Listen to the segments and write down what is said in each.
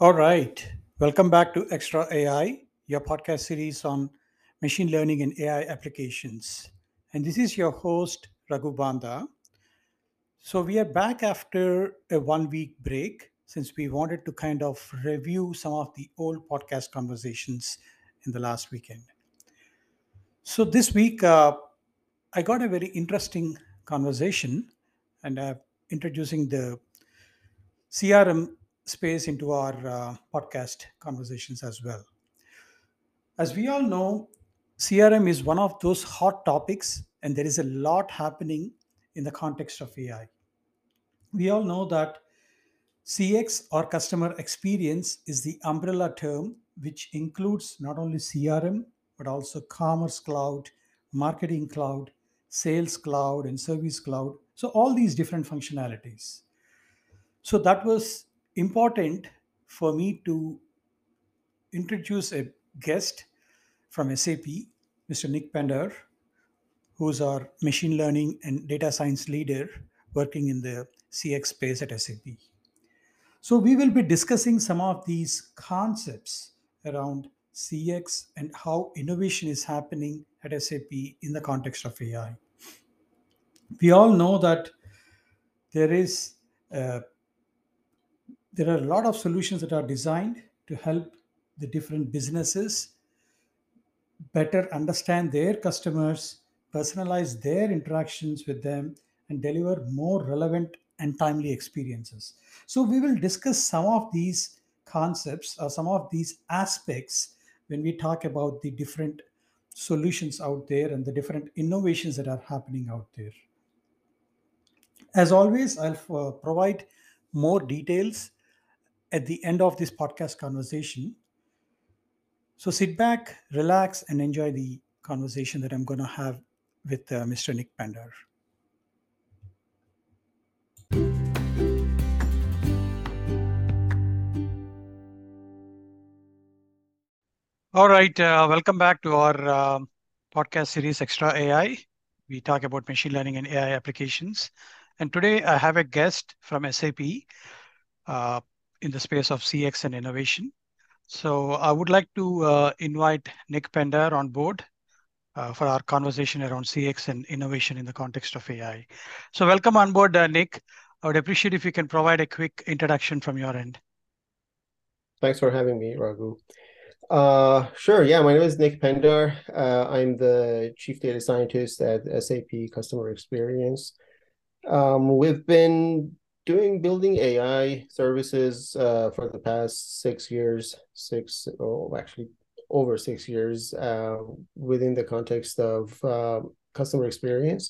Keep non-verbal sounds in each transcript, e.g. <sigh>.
All right. Welcome back to Extra AI, your podcast series on machine learning and AI applications. And this is your host, Raghu Banda. So we are back after a one week break since we wanted to kind of review some of the old podcast conversations in the last weekend. So this week, uh, I got a very interesting conversation and I'm introducing the CRM space into our uh, podcast conversations as well. As we all know, CRM is one of those hot topics, and there is a lot happening in the context of AI. We all know that CX or customer experience is the umbrella term which includes not only CRM but also Commerce Cloud, Marketing Cloud, Sales Cloud, and Service Cloud. So, all these different functionalities. So, that was important for me to introduce a guest from SAP, Mr. Nick Pendar, who's our machine learning and data science leader working in the CX space at SAP. So, we will be discussing some of these concepts around CX and how innovation is happening at SAP in the context of AI. We all know that there is uh, there are a lot of solutions that are designed to help the different businesses better understand their customers, personalize their interactions with them, and deliver more relevant and timely experiences. So, we will discuss some of these concepts or some of these aspects when we talk about the different solutions out there and the different innovations that are happening out there. As always, I'll uh, provide more details at the end of this podcast conversation. So sit back, relax, and enjoy the conversation that I'm going to have with uh, Mr. Nick Pendar. All right, uh, welcome back to our uh, podcast series Extra AI. We talk about machine learning and AI applications. And today I have a guest from SAP uh, in the space of CX and innovation. So I would like to uh, invite Nick Pendar on board uh, for our conversation around CX and innovation in the context of AI. So welcome on board, uh, Nick. I would appreciate if you can provide a quick introduction from your end. Thanks for having me, Raghu. Uh, sure. Yeah, my name is Nick Pendar. Uh, I'm the chief data scientist at SAP Customer Experience. Um, we've been doing building AI services uh, for the past six years, six, oh, actually over six years uh, within the context of uh, customer experience.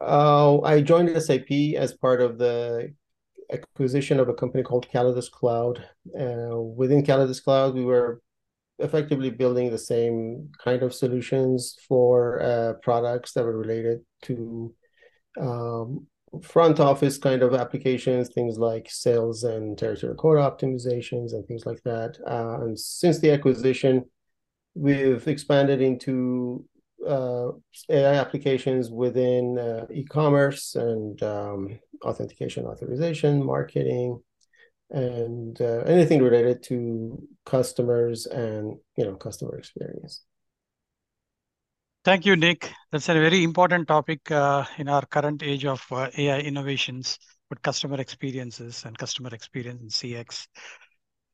Uh, I joined SAP as part of the acquisition of a company called Callidus Cloud. Uh, within Callidus Cloud, we were effectively building the same kind of solutions for uh, products that were related to um, front office kind of applications, things like sales and territory quota optimizations and things like that. Uh, and since the acquisition, we've expanded into uh, AI applications within uh, e-commerce and um, authentication, authorization, marketing, and uh, anything related to customers and you know customer experience. Thank you, Nick. That's a very important topic uh, in our current age of uh, AI innovations with customer experiences and customer experience in CX.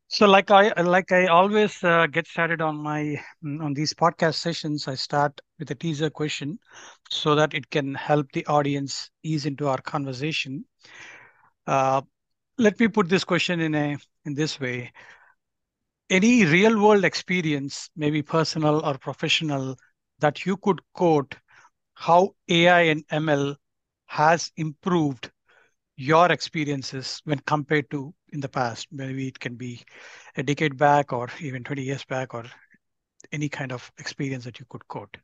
So, like I like I always uh, get started on my on these podcast sessions, I start with a teaser question so that it can help the audience ease into our conversation. Uh, let me put this question in a in this way any real world experience maybe personal or professional that you could quote how ai and ml has improved your experiences when compared to in the past. Maybe it can be a decade back or even 20 years back or any kind of experience that you could quote.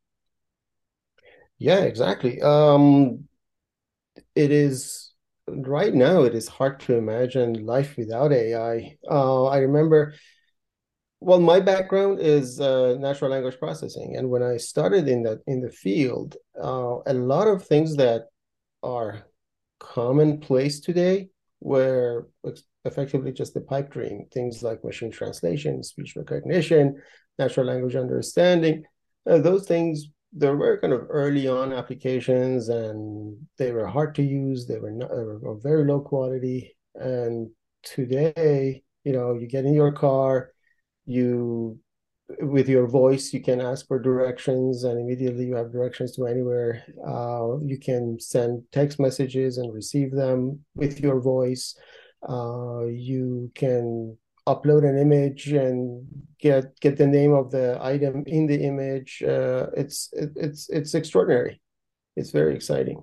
Yeah exactly. Um it is right now it is hard to imagine life without AI. Uh, I remember, well, my background is uh, natural language processing, and when I started in that in the field, uh, a lot of things that are commonplace today were effectively just a pipe dream. Things like machine translation, speech recognition, natural language understanding, uh, those things there were kind of early on applications and they were hard to use. They were not they were very low quality. And today you know you get in your car you with your voice you can ask for directions and immediately you have directions to anywhere. Uh, you can send text messages and receive them with your voice. Uh, you can upload an image and get get the name of the item in the image. Uh, it's it, it's it's extraordinary. It's very exciting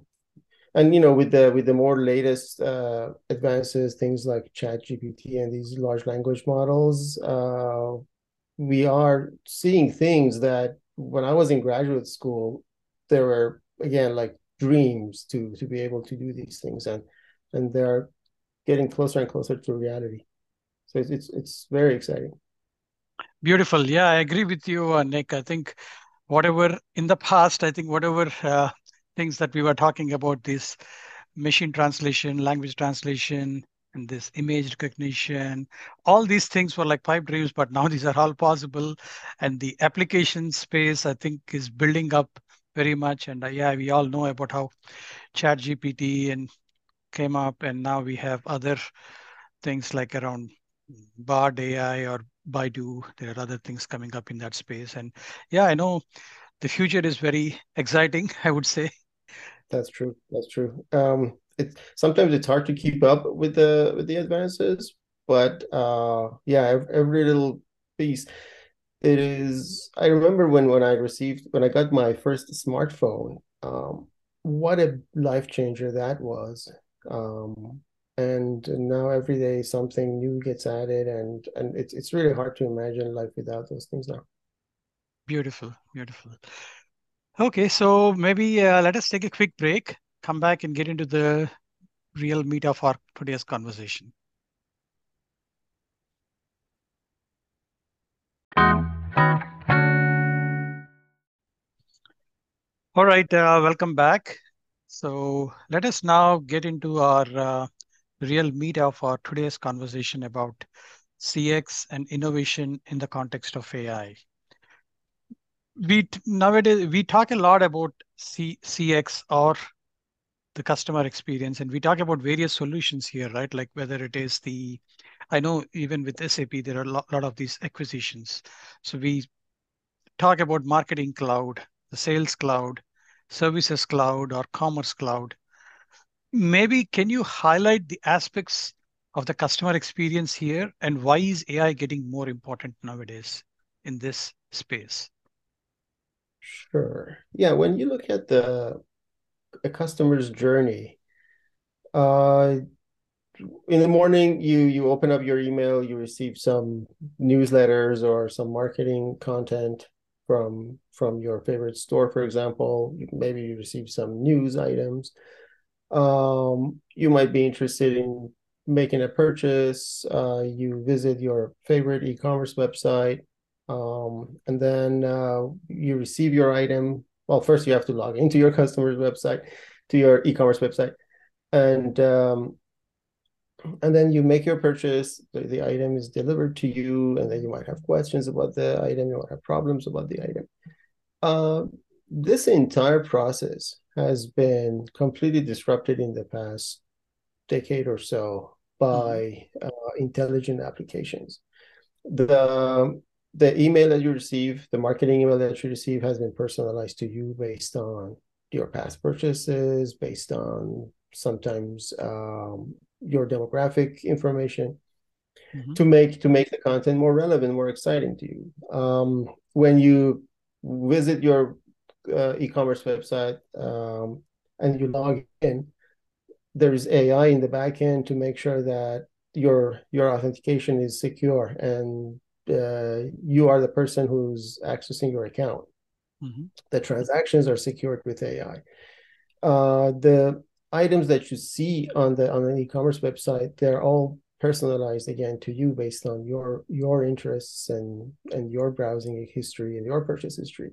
and you know with the with the more latest uh, advances things like chat gpt and these large language models uh, we are seeing things that when i was in graduate school there were again like dreams to to be able to do these things. And and they're getting closer and closer to reality. So it's it's, it's very exciting. Beautiful. Yeah i agree with you uh, nick. I think whatever in the past i think whatever uh, things that we were talking about this machine translation, language translation, and this image recognition. All these things were like pipe dreams, but now <laughs> these are all possible. And the application space, I think, is building up very much. And uh, yeah, we all know about how Chat GPT and came up, and now we have other things like around Bard AI or Baidu. There are other things coming up in that space. And yeah, I know the future is very exciting, <laughs> I would say. That's true. That's true. Um, it sometimes it's hard to keep up with the with the advances, but uh, yeah, every little piece. It is. I remember when when I received when I got my first smartphone. Um, what a life changer that was. Um, and now every day something new gets added, and and it's it's really hard to imagine life without those things now. Beautiful, beautiful. Okay, so maybe uh, let us take a quick break, come back and get into the real meat of our today's conversation. All right, uh, welcome back. So let us now get into our uh, real meat of our today's conversation about CX and innovation in the context of AI we nowadays we talk a lot about C, CX or the customer experience, and we talk about various solutions here, right? Like whether it is the, I know even with SAP there are a lot, lot of these acquisitions. So we talk about marketing cloud, the sales cloud, services cloud, or commerce cloud. Maybe can you highlight the aspects of the customer experience here, and why is AI getting more important nowadays in this space? Sure. Yeah, when you look at the a customer's journey, uh, in the morning you you open up your email, you receive some newsletters or some marketing content from from your favorite store, for example. Maybe you receive some news items. Um, you might be interested in making a purchase. Uh, you visit your favorite e-commerce website um, and then uh, you receive your item. Well, first you have to log into your customer's website, to your e-commerce website, and um, and then you make your purchase. The, the item is delivered to you, and then you might have questions about the item. You might have problems about the item. Uh, this entire process has been completely disrupted in the past decade or so by mm-hmm. uh, intelligent applications. The the email that you receive, the marketing email that you receive has been personalized to you based on your past purchases, based on sometimes um, your demographic information mm-hmm. to make to make the content more relevant, more exciting to you. Um, when you visit your uh, e-commerce website um, and you log in, there's AI in the backend to make sure that your your authentication is secure and uh, you are the person who's accessing your account. Mm-hmm. The transactions are secured with AI. Uh, the items that you see on the on an e-commerce website, they're all personalized again to you based on your your interests and and your browsing history and your purchase history.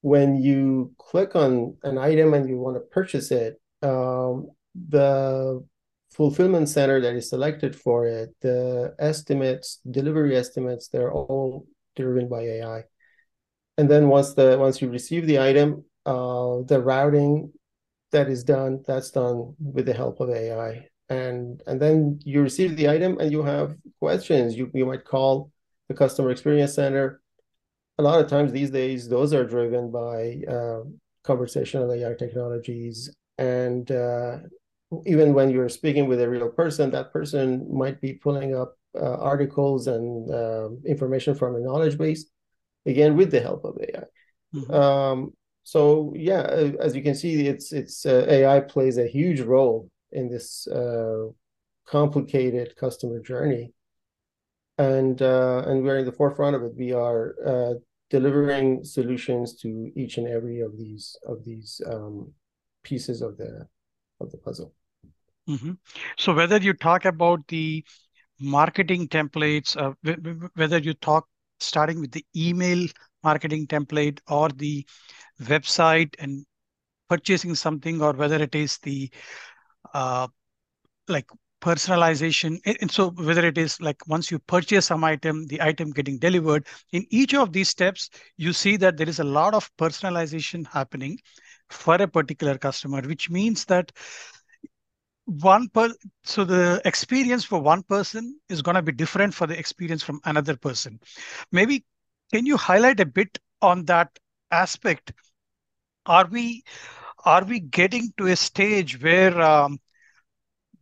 When you click on an item and you want to purchase it, um, the fulfillment center that is selected for it, the estimates, delivery estimates, they're all driven by AI. And then once the once you receive the item, uh, the routing that is done, that's done with the help of AI. And and then you receive the item and you have questions. You you might call the customer experience center. A lot of times these days, those are driven by uh, conversational AI technologies. And uh, even when you're speaking with a real person, that person might be pulling up uh, articles and uh, information from a knowledge base, again with the help of AI. Mm-hmm. Um, so yeah, as you can see, it's it's uh, AI plays a huge role in this uh, complicated customer journey, and uh, and we're in the forefront of it. We are uh, delivering solutions to each and every of these of these um, pieces of the of the puzzle. Mm-hmm. So whether you talk about the marketing templates, uh, whether you talk starting with the email marketing template or the website and purchasing something, or whether it is the uh, like personalization. And so whether it is like once you purchase some item, the item getting delivered, in each of these steps, you see that there is a lot of personalization happening for a particular customer, which means that one per so the experience for one person is going to be different for the experience from another person. Maybe can you highlight a bit on that aspect? Are we are we getting to a stage where um,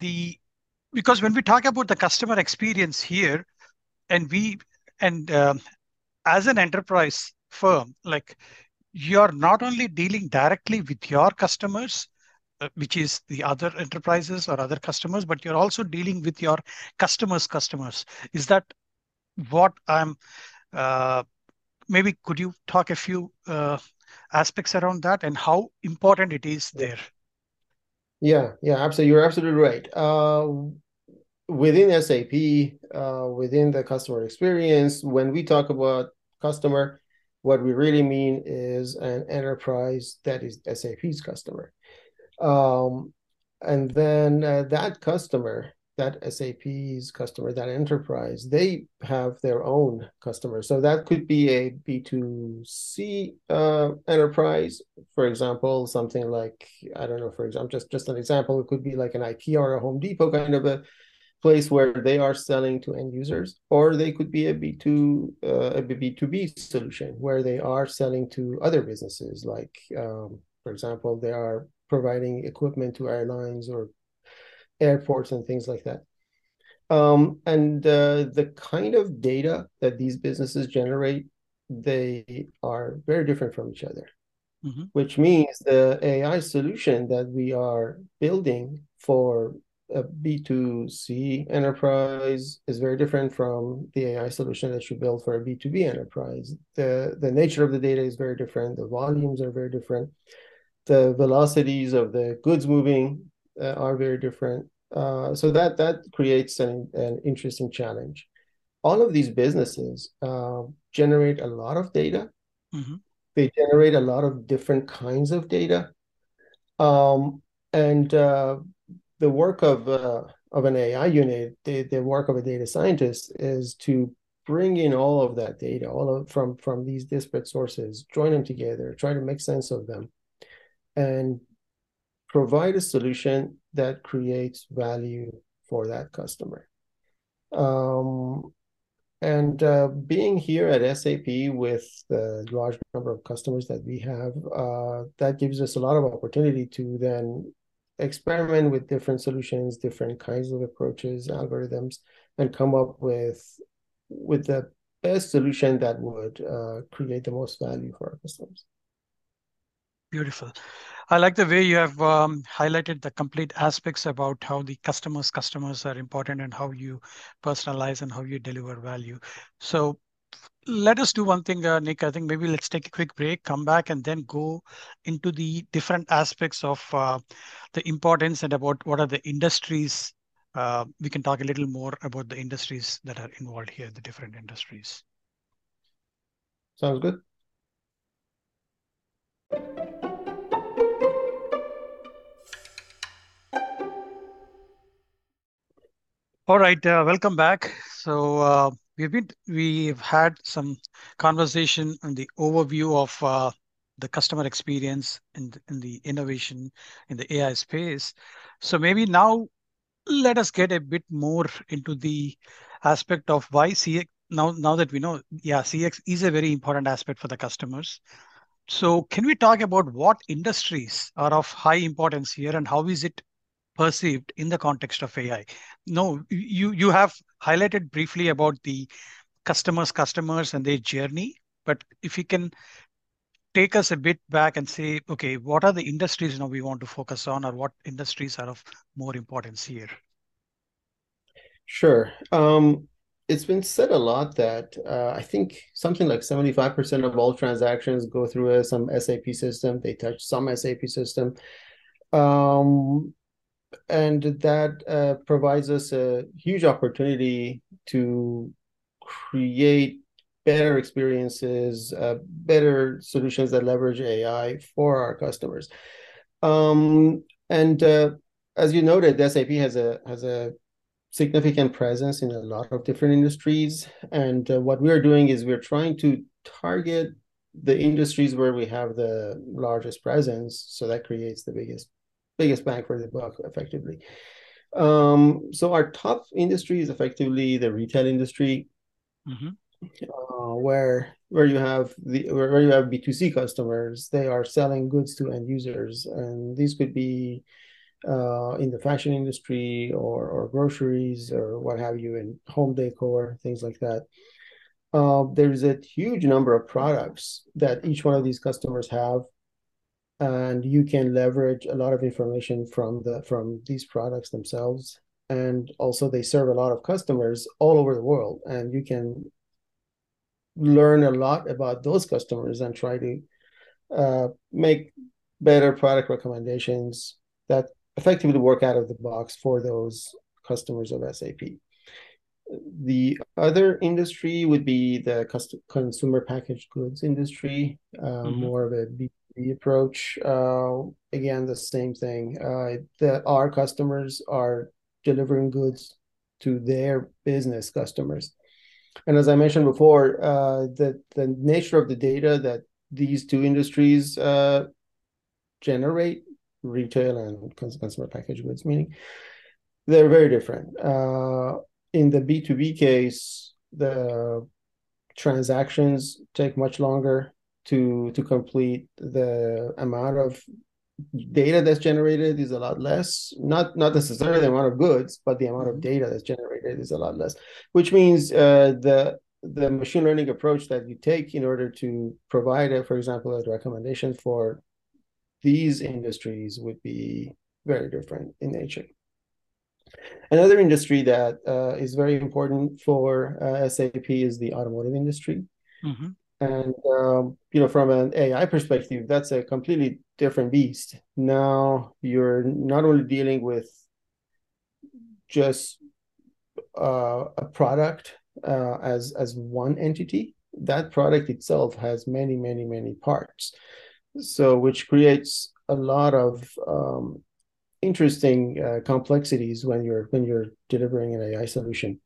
the because when we talk about the customer experience here and we and um, as an enterprise firm like you're not only dealing directly with your customers which is the other enterprises or other customers, but you're also dealing with your customers' customers. Is that what I'm? Uh, maybe could you talk a few uh, aspects around that and how important it is there? Yeah, yeah, absolutely. You're absolutely right. Uh, within SAP, uh, within the customer experience, when we talk about customer, what we really mean is an enterprise that is SAP's customer. Um, and then uh, that customer, that SAP's customer, that enterprise, they have their own customers. So that could be a B2C uh, enterprise, for example, something like, I don't know, for example, just, just an example, it could be like an IKEA or a Home Depot kind of a place where they are selling to end users, or they could be a B2 uh, a B2B solution where they are selling to other businesses. Like, um, for example, they are providing equipment to airlines or airports and things like that. Um, and uh, the kind of data that these businesses generate, they are very different from each other. Mm-hmm. Which means the AI solution that we are building for a B2C enterprise is very different from the AI solution that you build for a B2B enterprise. The, the nature of the data is very different, the volumes are very different the velocities of the goods moving uh, are very different. Uh, so that that creates an, an interesting challenge. All of these businesses uh, generate a lot of data. Mm-hmm. They generate a lot of different kinds of data, um, and uh, the work of uh, of an AI unit, the, the work of a data scientist, is to bring in all of that data, all of from from these disparate sources, join them together, try to make sense of them, and provide a solution that creates value for that customer. Um, and uh, being here at SAP with the large number of customers that we have, uh, that gives us a lot of opportunity to then experiment with different solutions, different kinds of approaches, algorithms, and come up with with the best solution that would uh, create the most value for our customers. Beautiful. I like the way you have um, highlighted the complete aspects about how the customers customers are important and how you personalize and how you deliver value. So let us do one thing, uh, Nick. I think maybe let's take a quick break, come back, and then go into the different aspects of uh, the importance and about what are the industries. Uh, we can talk a little more about the industries that are involved here, the different industries. Sounds good. All right, uh, welcome back. So uh, we've been we've had some conversation on the overview of uh, the customer experience and the innovation in the AI space. So maybe now let us get a bit more into the aspect of why CX now now that we know yeah CX is a very important aspect for the customers. So can we talk about what industries are of high importance here and how is it perceived in the context of AI. No, you you have highlighted briefly about the customers, customers and their journey, but if you can take us a bit back and say, okay, what are the industries now we want to focus on, or what industries are of more importance here? Sure. Um, it's been said a lot that uh, I think something like 75% of all transactions go through a, some SAP system. They touch some SAP system. Um, and that uh, provides us a huge opportunity to create better experiences, uh, better solutions that leverage AI for our customers. Um, and uh, as you noted, SAP has a has a significant presence in a lot of different industries. And uh, what we are doing is we're trying to target the industries where we have the largest presence. So that creates the biggest biggest bang for the buck effectively. Um, so our top industry is effectively the retail industry, mm-hmm. uh, where where you have the where you have B two C customers. They are selling goods to end users, and these could be uh, in the fashion industry or or groceries or what have you, in home decor, things like that. Uh, there's a huge number of products that each one of these customers have and you can leverage a lot of information from the from these products themselves and also they serve a lot of customers all over the world and you can learn a lot about those customers and try to uh, make better product recommendations that effectively work out of the box for those customers of SAP. The other industry would be the consumer packaged goods industry, uh, mm-hmm. more of a B2B approach uh, again the same thing uh, that our customers are delivering goods to their business customers and as i mentioned before uh, the, the nature of the data that these two industries uh, generate retail and consumer packaged goods meaning they're very different. Uh, in the b2b case the transactions take much longer to to complete. The amount of data that's generated is a lot less. Not not necessarily the amount of goods but the amount of data that's generated is a lot less which means uh, the the machine learning approach that you take in order to provide a, for example a recommendation for these industries would be very different in nature another industry that uh, is very important for uh, sap is the automotive industry mm-hmm. And um, you know, from an AI perspective, that's a completely different beast. Now you're not only dealing with just uh, a product uh, as as one entity. That product itself has many, many, many parts. So, which creates a lot of um, interesting uh, complexities when you're when you're delivering an AI solution.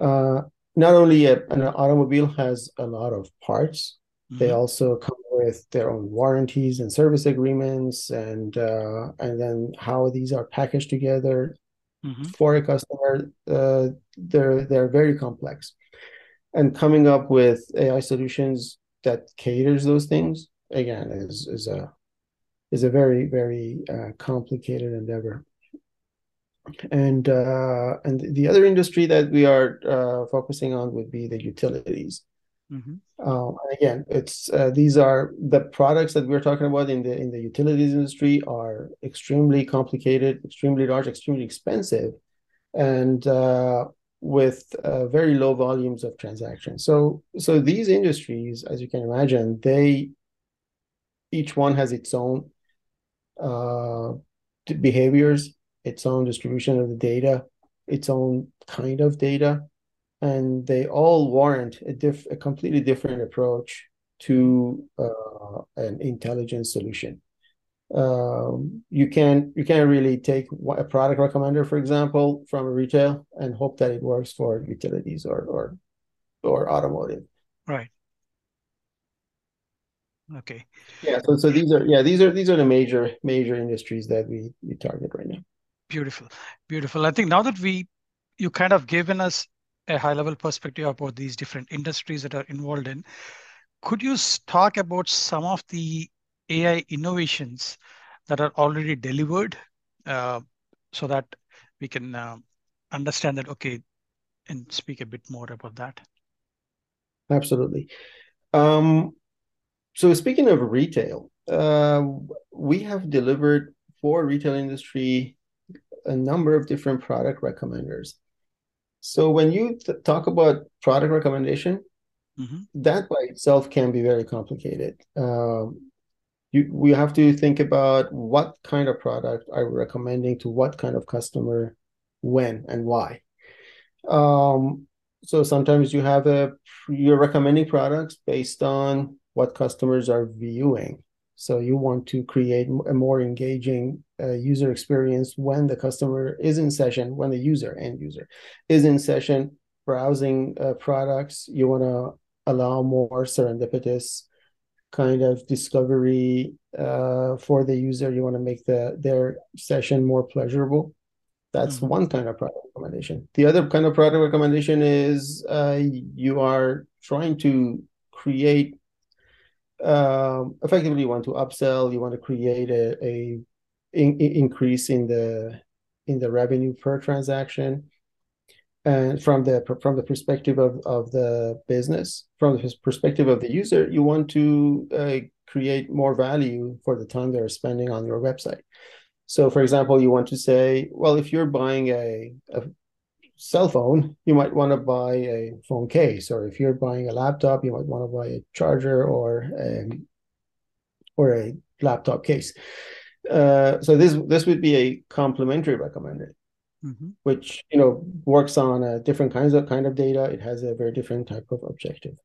Uh, not only a, an automobile has a lot of parts, mm-hmm. they also come with their own warranties and service agreements, and uh, and then how these are packaged together mm-hmm. for a customer. Uh, they're they're very complex, and coming up with AI solutions that caters those things again is is a is a very very uh, complicated endeavor and uh, and the other industry that we are uh, focusing on would be the utilities. Mm-hmm. Uh, again, it's uh, these are the products that we're talking about in the in the utilities industry are extremely complicated, extremely large, extremely expensive, and uh, with uh, very low volumes of transactions. So so these industries, as you can imagine, they each one has its own behaviors its own distribution of the data, its own kind of data, and they all warrant a, diff- a completely different approach to uh, an intelligence solution. Um, you can you can't really take a product recommender, for example, from a retail and hope that it works for utilities or or or automotive. Right. Okay. Yeah. So so these are yeah these are these are the major major industries that we we target right now. Beautiful, beautiful. I think now that we you kind of given us a high level perspective about these different industries that are involved in, could you talk about some of the AI innovations that are already delivered uh, so that we can uh, understand that, okay, and speak a bit more about that? Absolutely. Um, so speaking of retail, uh, we have delivered for retail industry a number of different product recommenders. So when you th- talk about product recommendation, mm-hmm. that by itself can be very complicated. Um, you we have to think about what kind of product are we recommending to what kind of customer, when and why. Um, so sometimes you have a you're recommending products based on what customers are viewing. So you want to create a more engaging uh, user experience when the customer is in session, when the user end user is in session browsing uh, products. You want to allow more serendipitous kind of discovery uh, for the user. You want to make the their session more pleasurable. That's mm-hmm. one kind of product recommendation. The other kind of product recommendation is uh, you are trying to create um, effectively you want to upsell, you want to create a, a in, increase in the in the revenue per transaction. And from the from the perspective of, of the business from the perspective of the user you want to uh, create more value for the time they're spending on your website. So for example you want to say well if you're buying a, a cell phone you might want to buy a phone case or if you're buying a laptop you might want to buy a charger or a, or a laptop case uh, so this this would be a complementary recommended mm-hmm. which you know works on a different kinds of kind of data. It has a very different type of objective.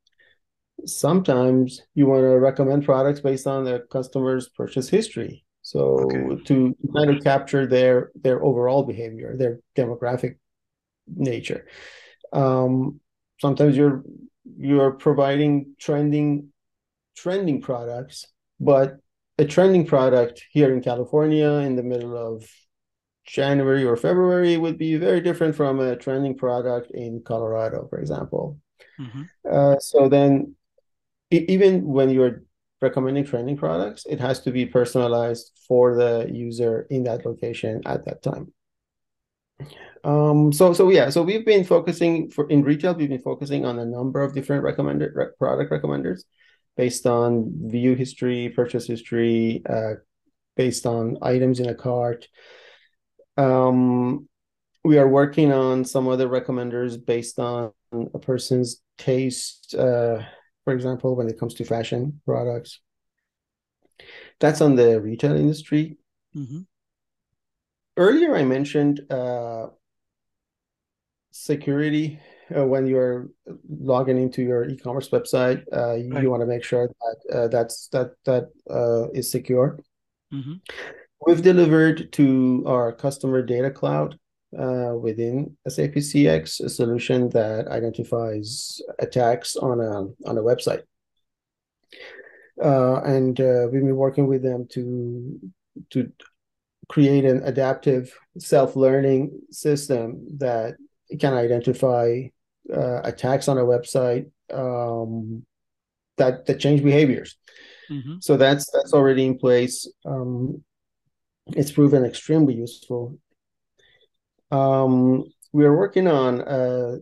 Sometimes you want to recommend products based on the customer's purchase history. So okay. to kind of capture their their overall behavior, their demographic nature. Um, sometimes you're you're providing trending trending products, but a trending product here in California in the middle of January or February would be very different from a trending product in Colorado, for example. Mm-hmm. Uh, so then, even when you're recommending trending products, it has to be personalized for the user in that location at that time. Um, so so yeah, so we've been focusing for in retail, we've been focusing on a number of different recommended re- product recommenders based on view history, purchase history, uh, based on items in a cart. Um, we are working on some other recommenders based on a person's taste, uh, for example, when it comes to fashion products. That's on the retail industry. Mm-hmm. Earlier, I mentioned uh, security. Uh, when you're logging into your e-commerce website, uh, you, right. you want to make sure that uh, that's that that uh, is secure. Mm-hmm. We've delivered to our customer data cloud uh, within SAP CX a solution that identifies attacks on a on a website. Uh, and uh, we've been working with them to to create an adaptive self-learning system that can identify uh, attacks on a website um, that that change behaviors. Mm-hmm. So that's that's already in place. Um, it's proven extremely useful. Um, we are working on uh,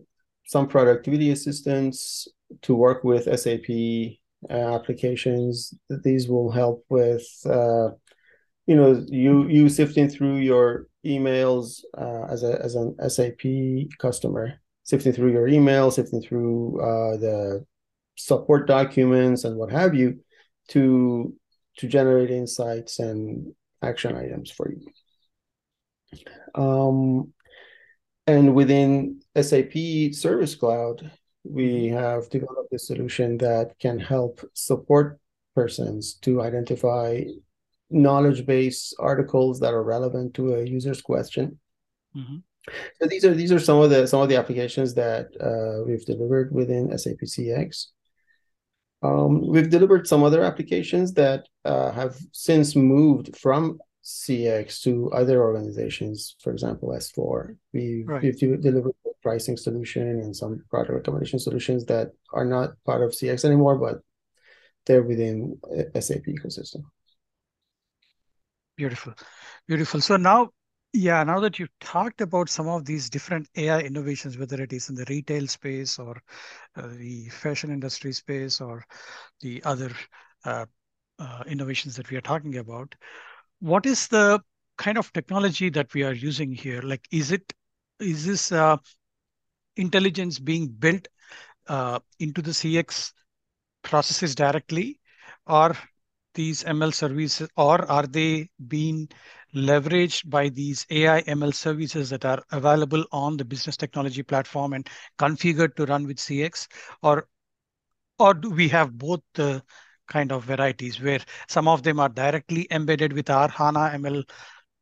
some productivity assistance to work with SAP uh, applications. These will help with, uh, you know, you you sifting through your emails uh, as a as an SAP customer, sifting through your emails, sifting through uh, the support documents and what have you, to to generate insights and action items for you. Um, and within SAP Service Cloud, we have developed a solution that can help support persons to identify knowledge base articles that are relevant to a user's question. Mm-hmm. So these are these are some of the some of the applications that uh, we've delivered within SAP CX. Um, we've delivered some other applications that uh, have since moved from CX to other organizations, for example, S4. We've, Right. we've delivered a pricing solution and some product recommendation solutions that are not part of CX anymore, but they're within uh, SAP ecosystem. Beautiful. Beautiful. So now, yeah, now that you've talked about some of these different AI innovations, whether it is in the retail space or uh, the fashion industry space or the other uh, uh, innovations that we are talking about, what is the kind of technology that we are using here? Like, is it is this uh, intelligence being built uh, into the CX processes directly, or these ML services, or are they being leveraged by these AI ML services that are available on the business technology platform and configured to run with CX, or or do we have both the kind of varieties where some of them are directly embedded with our HANA ML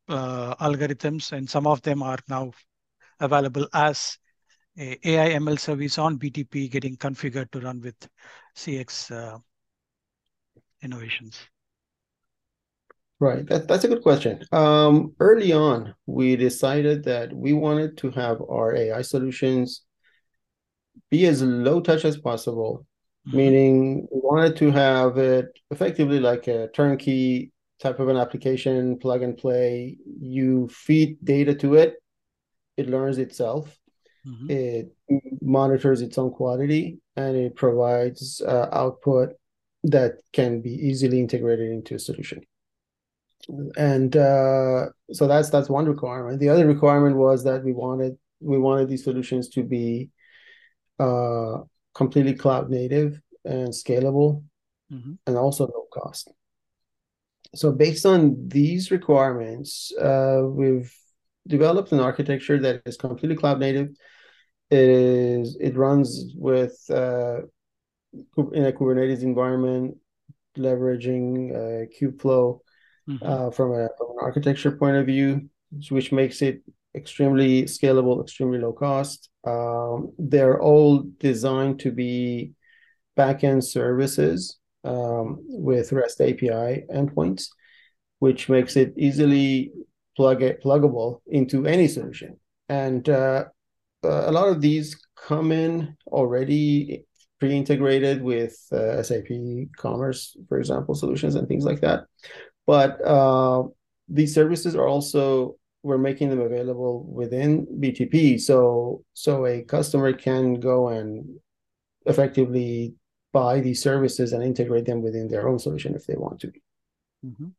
uh, algorithms, and some of them are now available as AI ML service on BTP getting configured to run with CX uh, innovations? Right. That, that's a good question. Um, early on, we decided that we wanted to have our AI solutions be as low touch as possible, Mhm. meaning we wanted to have it effectively like a turnkey type of an application, plug and play. You feed data to it, it learns itself, Mhm. it monitors its own quality, and it provides uh, output that can be easily integrated into a solution and uh, so that's that's one requirement. The other requirement was that we wanted we wanted these solutions to be uh, completely cloud native and scalable, Mhm. and also low cost. So based on these requirements, uh, we've developed an architecture that is completely cloud native. It is it runs with uh, in a Kubernetes environment, leveraging uh, Kubeflow Mhm. uh, from, a, from an architecture point of view, which makes it extremely scalable, extremely low cost. Um, they're all designed to be backend services um, with REST API endpoints, which makes it easily plug it, pluggable into any solution. And uh, a lot of these come in already pre-integrated with uh, SAP Commerce, for example, solutions and things like that. But uh, these services are also we're making them available within BTP, so so a customer can go and effectively buy these services and integrate them within their own solution if they want to. Mhm.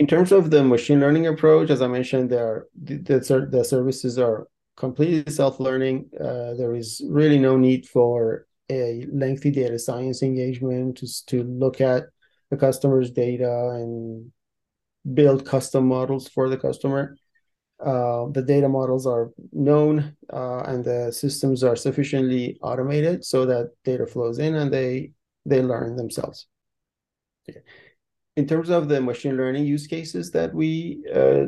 In terms of the machine learning approach, as I mentioned, there the, the, the services are completely self-learning. Uh, there is really no need for a lengthy data science engagement to, to look at the customer's data and build custom models for the customer. Uh, the data models are known uh, and the systems are sufficiently automated so that data flows in and they they learn themselves. Okay. In terms of the machine learning use cases that we uh,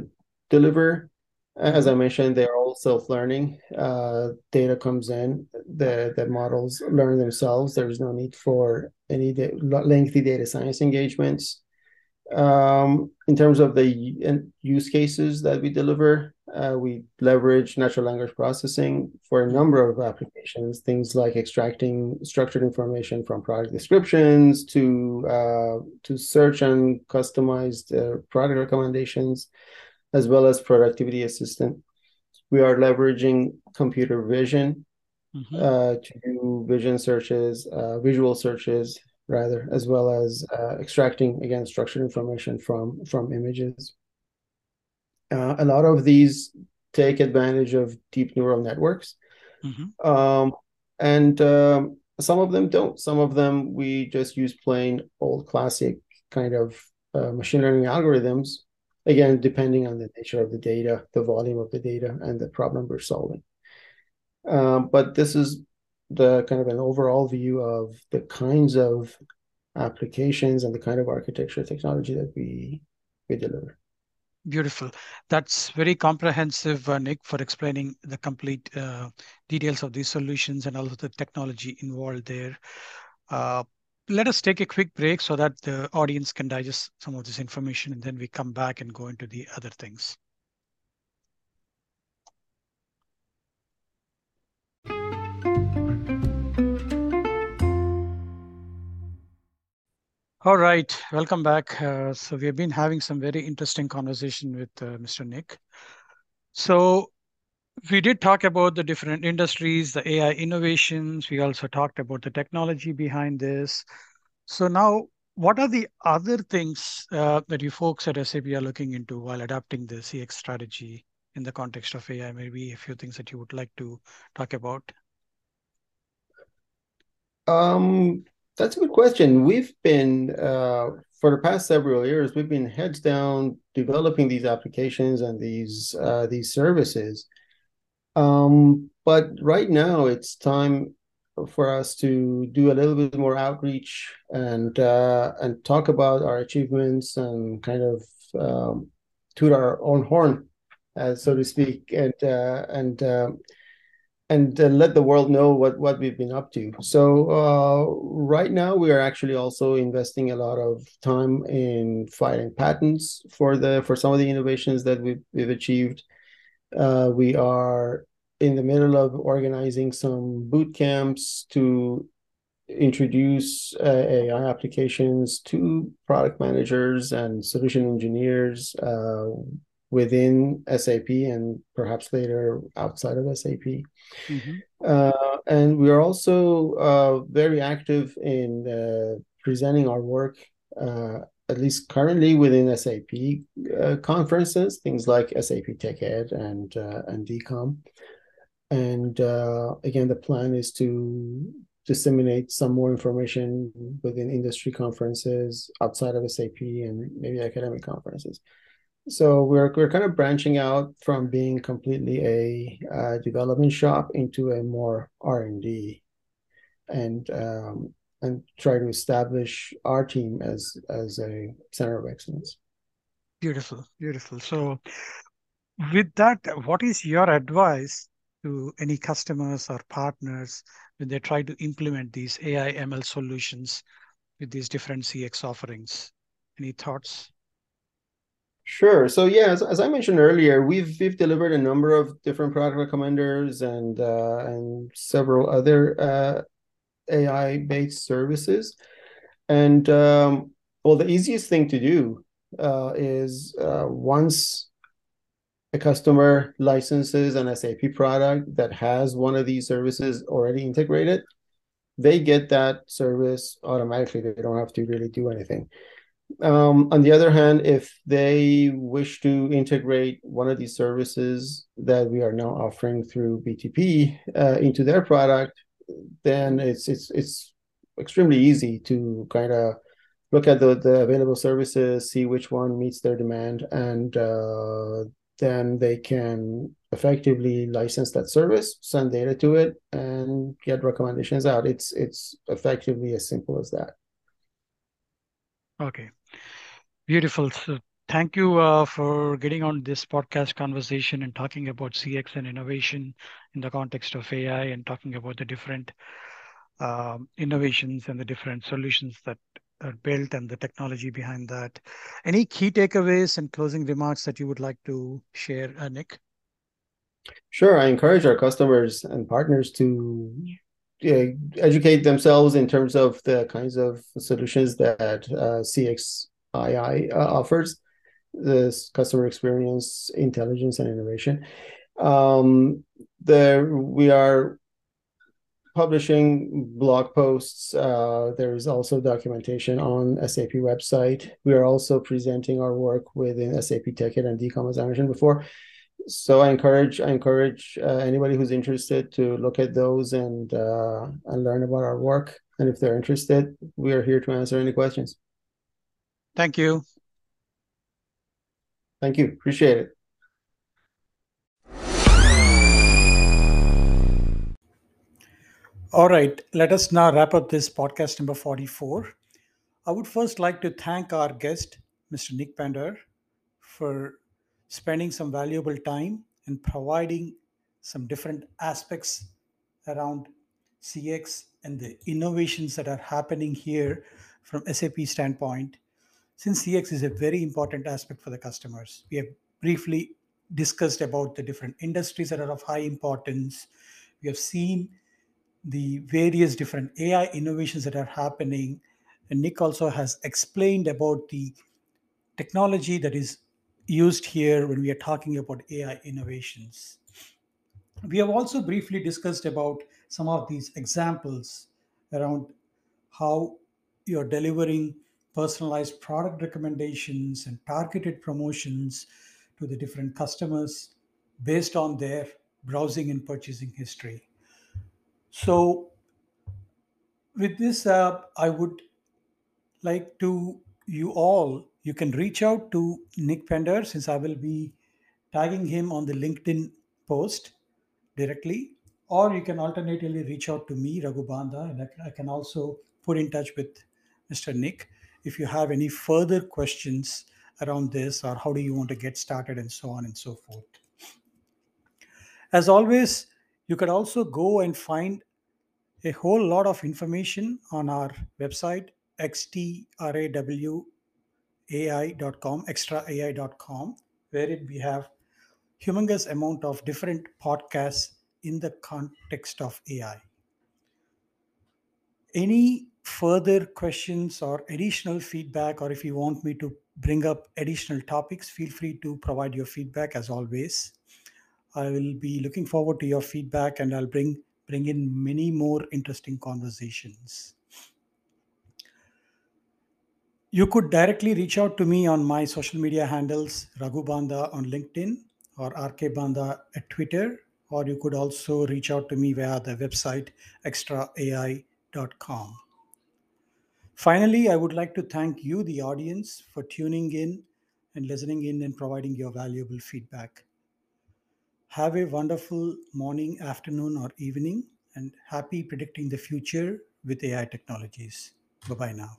deliver, as I mentioned, they're all self-learning. Uh, data comes in, the, the models learn themselves. There's no need for any da- lengthy data science engagements. Um, in terms of the use cases that we deliver, uh, we leverage natural language processing for a number of applications, things like extracting structured information from product descriptions to uh, to search and customized uh, product recommendations, as well as productivity assistant. We are leveraging computer vision Mhm. uh, to do vision searches, uh, visual searches, rather, as well as uh, extracting again structured information from from images. Uh, a lot of these take advantage of deep neural networks, Mhm. um, and um, some of them don't. Some of them we just use plain old classic kind of uh, machine learning algorithms. Again, depending on the nature of the data, the volume of the data, and the problem we're solving. Um, but this is the kind of an overall view of the kinds of applications and the kind of architecture technology that we we deliver. Beautiful. That's very comprehensive, uh, Nick, for explaining the complete uh, details of these solutions and also the technology involved there. Uh, let us take a quick break so that the audience can digest some of this information and then we come back and go into the other things. All right, welcome back. Uh, so we have been having some very interesting conversation with uh, Mr. Nick. So we did talk about the different industries, the AI innovations. We also talked about the technology behind this. So now, what are the other things uh, that you folks at SAP are looking into while adapting the CX strategy in the context of AI? Maybe a few things that you would like to talk about. Um, that's a good question. We've been, uh, for the past several years, we've been heads down developing these applications and these uh, these services. Um, but right now, it's time for us to do a little bit more outreach and uh, and talk about our achievements and kind of um, toot our own horn, uh, so to speak, and uh, and um, and uh, let the world know what what we've been up to. So uh, right now we are actually also investing a lot of time in filing patents for the for some of the innovations that we've we've achieved. Uh, we are in the middle of organizing some boot camps to introduce uh, AI applications to product managers and solution engineers uh, within SAP and perhaps later outside of SAP. Mm-hmm. Uh, and we are also uh, very active in uh, presenting our work, uh, at least currently within SAP uh, conferences, things like SAP TechEd and uh, and DCOM. And again, the plan is to disseminate some more information within industry conferences outside of SAP and maybe academic conferences. So we're we're kind of branching out from being completely a uh, development shop into a more R and D, and um, and try to establish our team as as a center of excellence. Beautiful, beautiful. So, with that, what is your advice to any customers or partners when they try to implement these AI ML solutions with these different CX offerings? Any thoughts? Sure. So yeah, as, as I mentioned earlier, we've we've delivered a number of different product recommenders and uh, and several other uh, AI-based services. And um, well, the easiest thing to do uh, is uh, once a customer licenses an SAP product that has one of these services already integrated, they get that service automatically. They don't have to really do anything. Um, on the other hand, if they wish to integrate one of these services that we are now offering through BTP uh, into their product, then it's it's it's extremely easy to kind of look at the, the available services, see which one meets their demand, and uh, then they can effectively license that service, send data to it, and get recommendations out. It's it's effectively as simple as that. Okay. Beautiful. So thank you uh, for getting on this podcast conversation and talking about CX and innovation in the context of AI and talking about the different um, innovations and the different solutions that are built and the technology behind that. Any key takeaways and closing remarks that you would like to share, uh, Nick? Sure. I encourage our customers and partners to uh, educate themselves in terms of the kinds of solutions that uh, uh, offers, this customer experience, intelligence, and innovation. Um, there we are publishing blog posts. Uh, there is also documentation on SAP website. We are also presenting our work within SAP TechEd and DCOM, as I mentioned before so I encourage I encourage uh, anybody who's interested to look at those and uh, and learn about our work. And if they're interested, we are here to answer any questions. Thank you. Thank you. Appreciate it. All right, let us now wrap up this podcast number 44. I would first like to thank our guest, Mr. Nick Pendar, for spending some valuable time and providing some different aspects around CX and the innovations that are happening here from SAP standpoint. Since CX is a very important aspect for the customers, we have briefly discussed about the different industries that are of high importance. We have seen the various different AI innovations that are happening. And Nick also has explained about the technology that is used here when we are talking about AI innovations. We have also briefly discussed about some of these examples around how you're delivering personalized product recommendations and targeted promotions to the different customers based on their browsing and purchasing history. So, with this, uh, I would like to you all, you can reach out to Nick Pendar since I will be tagging him on the LinkedIn post directly, or you can alternatively reach out to me, Raghu Banda, and I can also put in touch with Mr. Nick if you have any further questions around this or how do you want to get started and so on and so forth. As always, you could also go and find a whole lot of information on our website, xtrawai.com, extraai.com, wherein we have humongous amount of different podcasts in the context of AI. Any further questions or additional feedback, or if you want me to bring up additional topics, feel free to provide your feedback as always. I will be looking forward to your feedback and I'll bring bring in many more interesting conversations. You could directly reach out to me on my social media handles, Raghu Banda on LinkedIn or RK Banda at Twitter, or you could also reach out to me via the website extraai.com. Finally, I would like to thank you, the audience, for tuning in and listening in and providing your valuable feedback. Have a wonderful morning, afternoon, or evening, and happy predicting the future with AI technologies. Bye bye now.